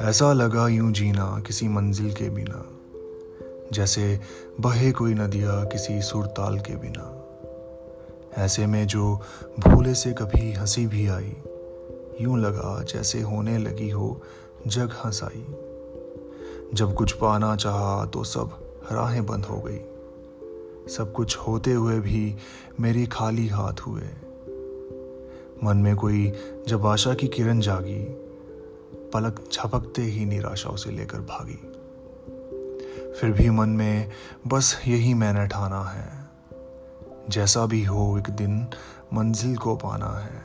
ऐसा लगा यूँ जीना किसी मंजिल के बिना, जैसे बहे कोई नदिया किसी सुरताल के बिना। ऐसे में जो भूले से कभी हँसी भी आई, यूँ लगा जैसे होने लगी हो जग हंसाई। जब कुछ पाना चाहा तो सब राहें बंद हो गई। सब कुछ होते हुए भी मेरी खाली हाथ हुए। मन में कोई जब आशा की किरण जागी पलक झपकते ही निराशा से लेकर भागी। फिर भी मन में बस यही मैंने ठाना है। जैसा भी हो एक दिन मंजिल को पाना है।